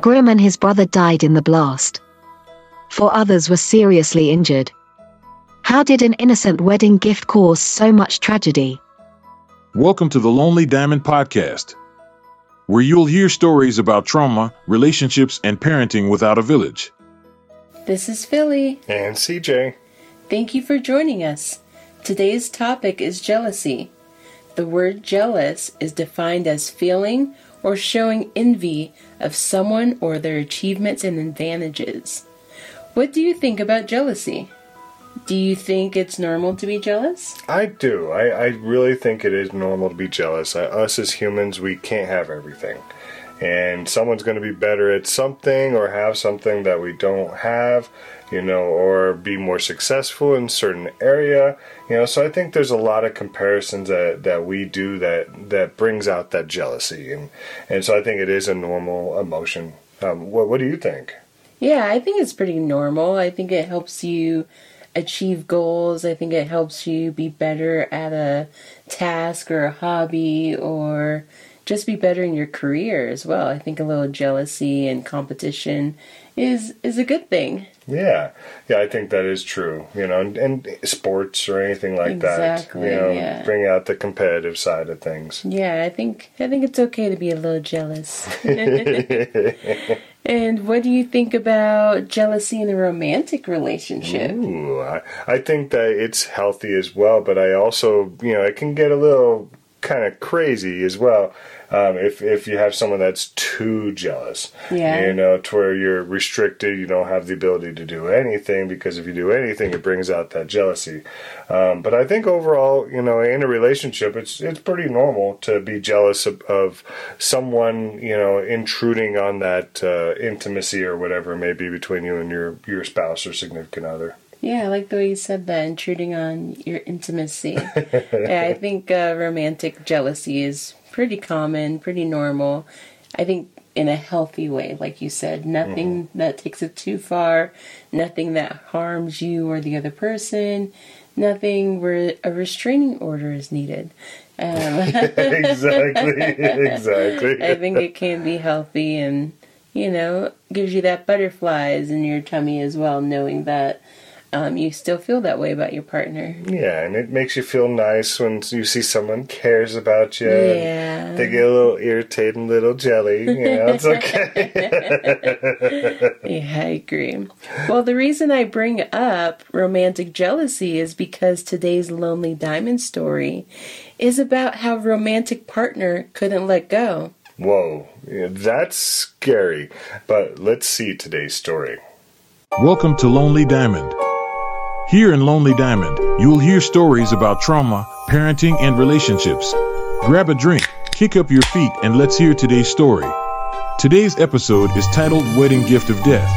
Grim and his brother died in the blast. Four others were seriously injured. How did an innocent wedding gift cause so much tragedy? Welcome to the Lonely Diamond Podcast, where you'll hear stories about trauma, relationships, and parenting without a village. This is Philly. And CJ. Thank you for joining us. Today's topic is jealousy. The word jealous is defined as feeling or showing envy of someone or their achievements and advantages. What do you think about jealousy? Do you think it's normal to be jealous? I do. I, I really think it is normal to be jealous. Us as humans, we can't have everything. And someone's going to be better at something or have something that we don't have, you know, or be more successful in certain area, you know. So I think there's a lot of comparisons that, that we do that, that brings out that jealousy. And, and so I think it is a normal emotion. Um, what, what do you think? Yeah, I think it's pretty normal. I think it helps you achieve goals. I think it helps you be better at a task or a hobby or just be better in your career as well. I think a little jealousy and competition is is a good thing. Yeah, yeah, I think that is true. You know, and, and sports or anything like exactly, that. You know, yeah. bring out the competitive side of things. Yeah, I think I think it's okay to be a little jealous. and what do you think about jealousy in a romantic relationship? Ooh, I, I think that it's healthy as well, but I also, you know, it can get a little kind of crazy as well. Um, if if you have someone that's too jealous, Yeah. you know, to where you're restricted, you don't have the ability to do anything because if you do anything, it brings out that jealousy. Um, but I think overall, you know, in a relationship, it's it's pretty normal to be jealous of, of someone, you know, intruding on that uh, intimacy or whatever it may be between you and your your spouse or significant other. Yeah, I like the way you said that, intruding on your intimacy. yeah, I think uh, romantic jealousy is pretty common, pretty normal. I think in a healthy way, like you said, nothing that takes it too far, nothing that harms you or the other person, nothing where a restraining order is needed. Um, exactly, exactly. I think it can be healthy and, you know, gives you that butterflies in your tummy as well, knowing that um, you still feel that way about your partner. Yeah, and it makes you feel nice when you see someone cares about you. Yeah. They get a little irritated and a little jelly. You know, it's okay. Yeah, I agree. Well, the reason I bring up romantic jealousy is because today's Lonely Diamond story is about how romantic partner couldn't let go. Whoa, yeah, that's scary. But let's see today's story. Welcome to Lonely Diamond. Here in Lonely Diamond, you'll hear stories about trauma, parenting, and relationships. Grab a drink, kick up your feet, and let's hear today's story. Today's episode is titled Wedding Gift of Death.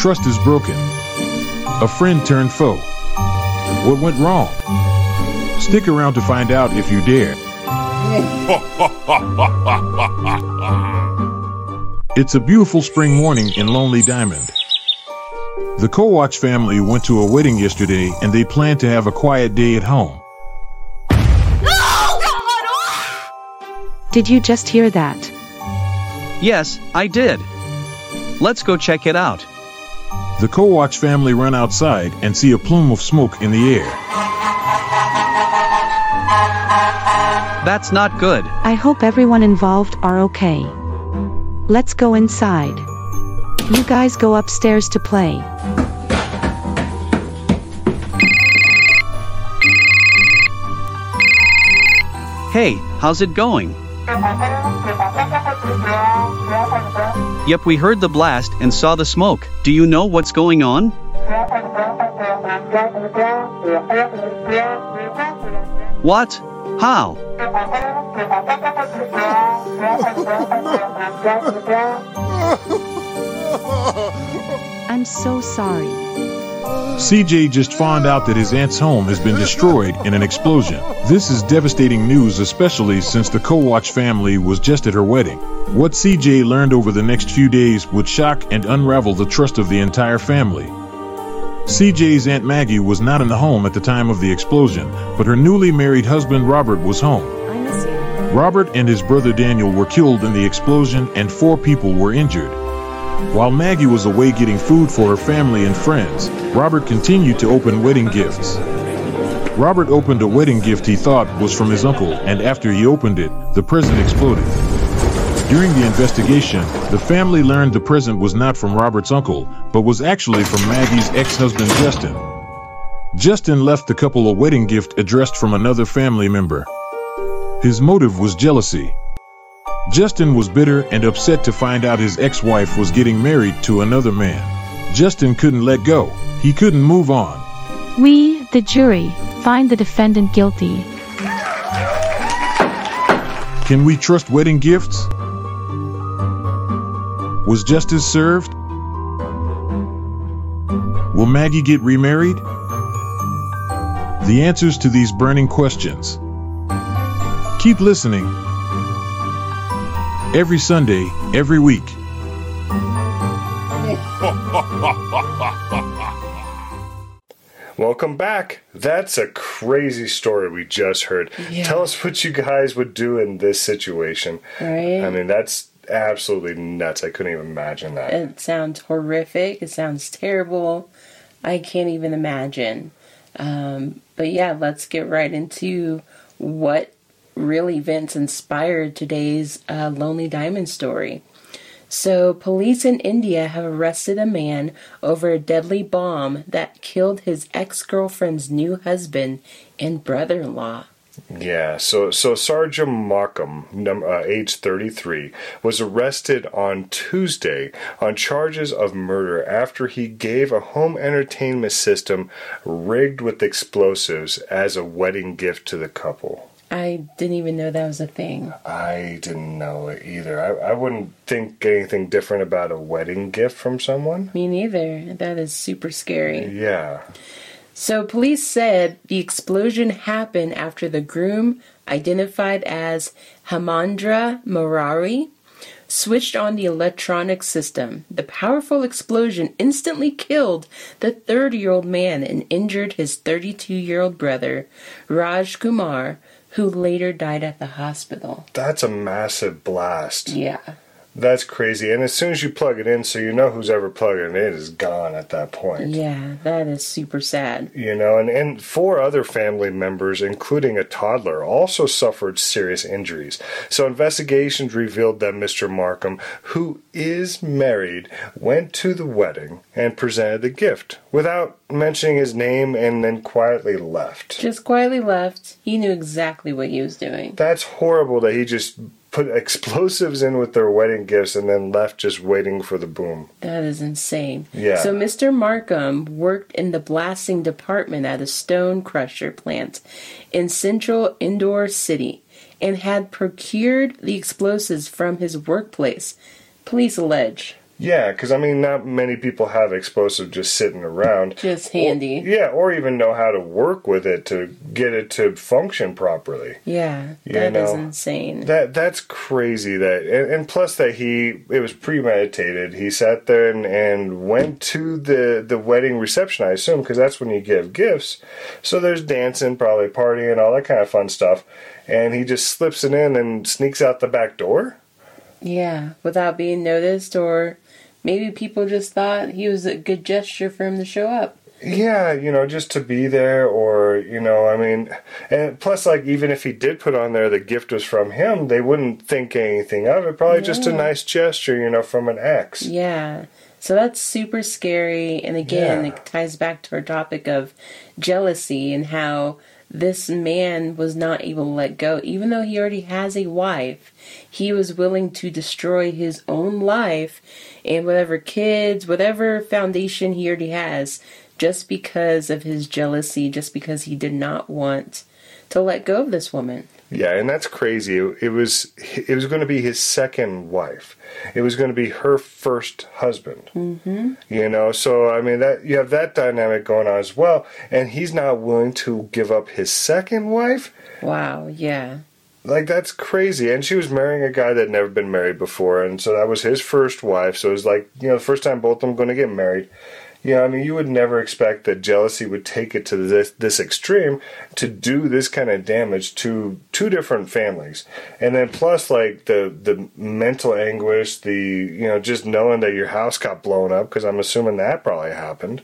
Trust is broken. A friend turned foe. What went wrong? Stick around to find out if you dare. It's a beautiful spring morning in Lonely Diamond. The Kowach family went to a wedding yesterday and they plan to have a quiet day at home. Did you just hear that? Yes, I did. Let's go check it out. The Kowach family run outside and see a plume of smoke in the air. That's not good. I hope everyone involved are okay. Let's go inside. You guys go upstairs to play. Hey, how's it going? Yep, we heard the blast and saw the smoke. Do you know what's going on? What? How? I'm so sorry. CJ just found out that his aunt's home has been destroyed in an explosion. This is devastating news, especially since the Kowach family was just at her wedding. What CJ learned over the next few days would shock and unravel the trust of the entire family. CJ's Aunt Maggie was not in the home at the time of the explosion, but her newly married husband Robert was home. I miss you. Robert and his brother Daniel were killed in the explosion and four people were injured. While Maggie was away getting food for her family and friends, Robert continued to open wedding gifts. Robert opened a wedding gift he thought was from his uncle, and after he opened it, the present exploded. During the investigation, the family learned the present was not from Robert's uncle, but was actually from Maggie's ex-husband Justin. Justin left the couple a wedding gift addressed from another family member. His motive was jealousy. Justin was bitter and upset to find out his ex-wife was getting married to another man. Justin couldn't let go. He couldn't move on. We, the jury, find the defendant guilty. Can we trust wedding gifts? Was justice served? Will Maggie get remarried? The answers to these burning questions. Keep listening. Every Sunday, every week. Welcome back. That's a crazy story we just heard. Yeah. Tell us what you guys would do in this situation. Right? I mean, that's absolutely nuts. I couldn't even imagine that. It sounds horrific. It sounds terrible. I can't even imagine. Um, but yeah, let's get right into what real events inspired today's uh, Lonely Diamond story. So, police in India have arrested a man over a deadly bomb that killed his ex girlfriend's new husband and brother in law. Yeah, so so Sarju Markam, num- uh, age 33, was arrested on Tuesday on charges of murder after he gave a home entertainment system rigged with explosives as a wedding gift to the couple. I didn't even know that was a thing. I didn't know it either. I, I wouldn't think anything different about a wedding gift from someone. Me neither. That is super scary. Yeah. So, police said the explosion happened after the groom, identified as Hemendra Murari, switched on the electronic system. The powerful explosion instantly killed the 30 year old man and injured his 32 year old brother, Raj Kumar, who later died at the hospital. That's a massive blast. Yeah. That's crazy. And as soon as you plug it in, so you know who's ever plugging it in is gone at that point. Yeah, that is super sad. You know, and, and four other family members, including a toddler, also suffered serious injuries. So investigations revealed that Mr. Markam, who is married, went to the wedding and presented the gift without mentioning his name and then quietly left. Just quietly left. He knew exactly what he was doing. That's horrible that he just put explosives in with their wedding gifts and then left just waiting for the boom. That is insane. Yeah. So Mr. Markam worked in the blasting department at a stone crusher plant in central Indore City and had procured the explosives from his workplace. Police allege. Yeah, because I mean, not many people have explosive just sitting around. Just handy. Yeah, or even know how to work with it to get it to function properly. Yeah, You that is know, insane. That that's crazy. That and, and plus that he it was premeditated. He sat there and, and went to the the wedding reception. I assume because that's when you give gifts. So there's dancing, probably partying, all that kind of fun stuff. And he just slips it in and sneaks out the back door. yeah, without being noticed, or maybe people just thought he was a good gesture for him to show up. Yeah, you know, just to be there, or you know, I mean, and plus, like, even if he did put on there the gift was from him, they wouldn't think anything of it. Probably just a nice gesture, you know, from an ex. Yeah. So that's super scary. And again, Yeah. it ties back to our topic of jealousy and how this man was not able to let go. Even though he already has a wife, he was willing to destroy his own life and whatever kids, whatever foundation he already has, just because of his jealousy, just because he did not want to let go of this woman. Yeah, and that's crazy. It, was it was going to be his second wife. It was going to be her first husband. Mm-hmm. You know, so I mean that you have that dynamic going on as well, and he's not willing to give up his second wife. Wow, yeah. Like that's crazy. And she was marrying a guy that had never been married before, and so that was his first wife. So it was like you know the first time both of them going to get married. Yeah, I mean, you would never expect that jealousy would take it to this this extreme to do this kind of damage to two different families, and then plus like the the mental anguish, the you know just knowing that your house got blown up because I'm assuming that probably happened.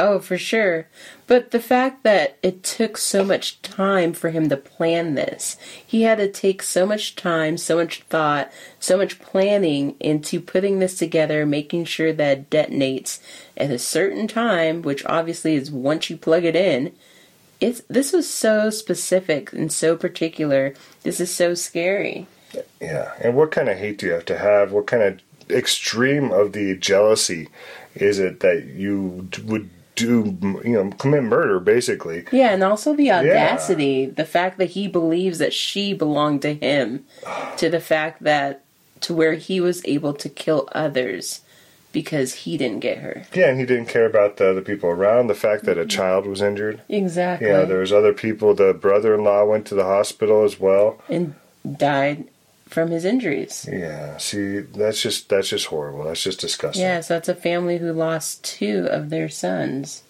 Oh, for sure. But the fact that it took so much time for him to plan this, he had to take so much time, so much thought, so much planning into putting this together, making sure that it detonates at a certain time, which obviously is once you plug it in. It's this was so specific and so particular. This is so scary. Yeah, and what kind of hate do you have to have? What kind of extreme of the jealousy is it that you would do? You know, commit murder basically. Yeah, and also the audacity, the fact that he believes that she belonged to him, to the fact that to where he was able to kill others because he didn't get her. Yeah, and he didn't care about the other people around. The fact that a mm-hmm. child was injured. Exactly. You know, there was other people. The brother-in-law went to the hospital as well. and died from his injuries. Yeah, see, that's just that's just horrible. That's just disgusting. Yeah, so that's a family who lost two of their sons.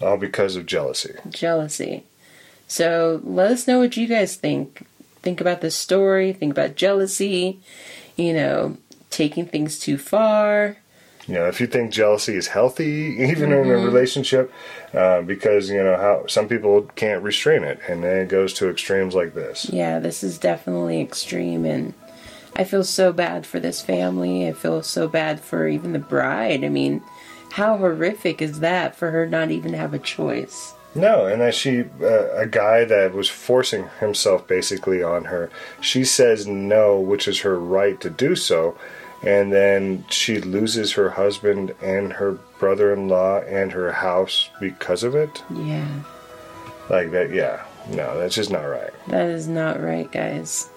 All because of jealousy. Jealousy. So let us know what you guys think. Think about this story, think about jealousy, you know, taking things too far. You know, if you think jealousy is healthy, even in a relationship, uh, because you know how some people can't restrain it, and then it goes to extremes like this. Yeah, this is definitely extreme and I feel so bad for this family. I feel so bad for even the bride. I mean, how horrific is that for her not even have a choice? No, and that she, uh, a guy that was forcing himself basically on her, she says no, which is her right to do so, and then she loses her husband and her brother-in-law and her house because of it. Yeah. Like that, yeah. No, that's just not right. That is not right, guys.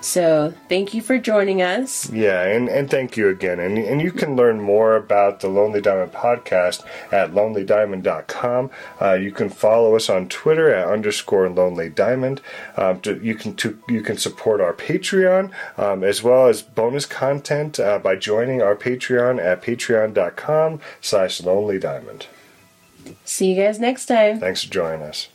So, thank you for joining us. Yeah, and, and thank you again. And, and you can learn more about the Lonely Diamond podcast at lonelydiamond.com. Uh, you can follow us on Twitter at underscore Lonely Diamond. Um, to, you can to, you can support our Patreon um, as well as bonus content uh, by joining our Patreon at patreon.com slash Lonely Diamond. See you guys next time. Thanks for joining us.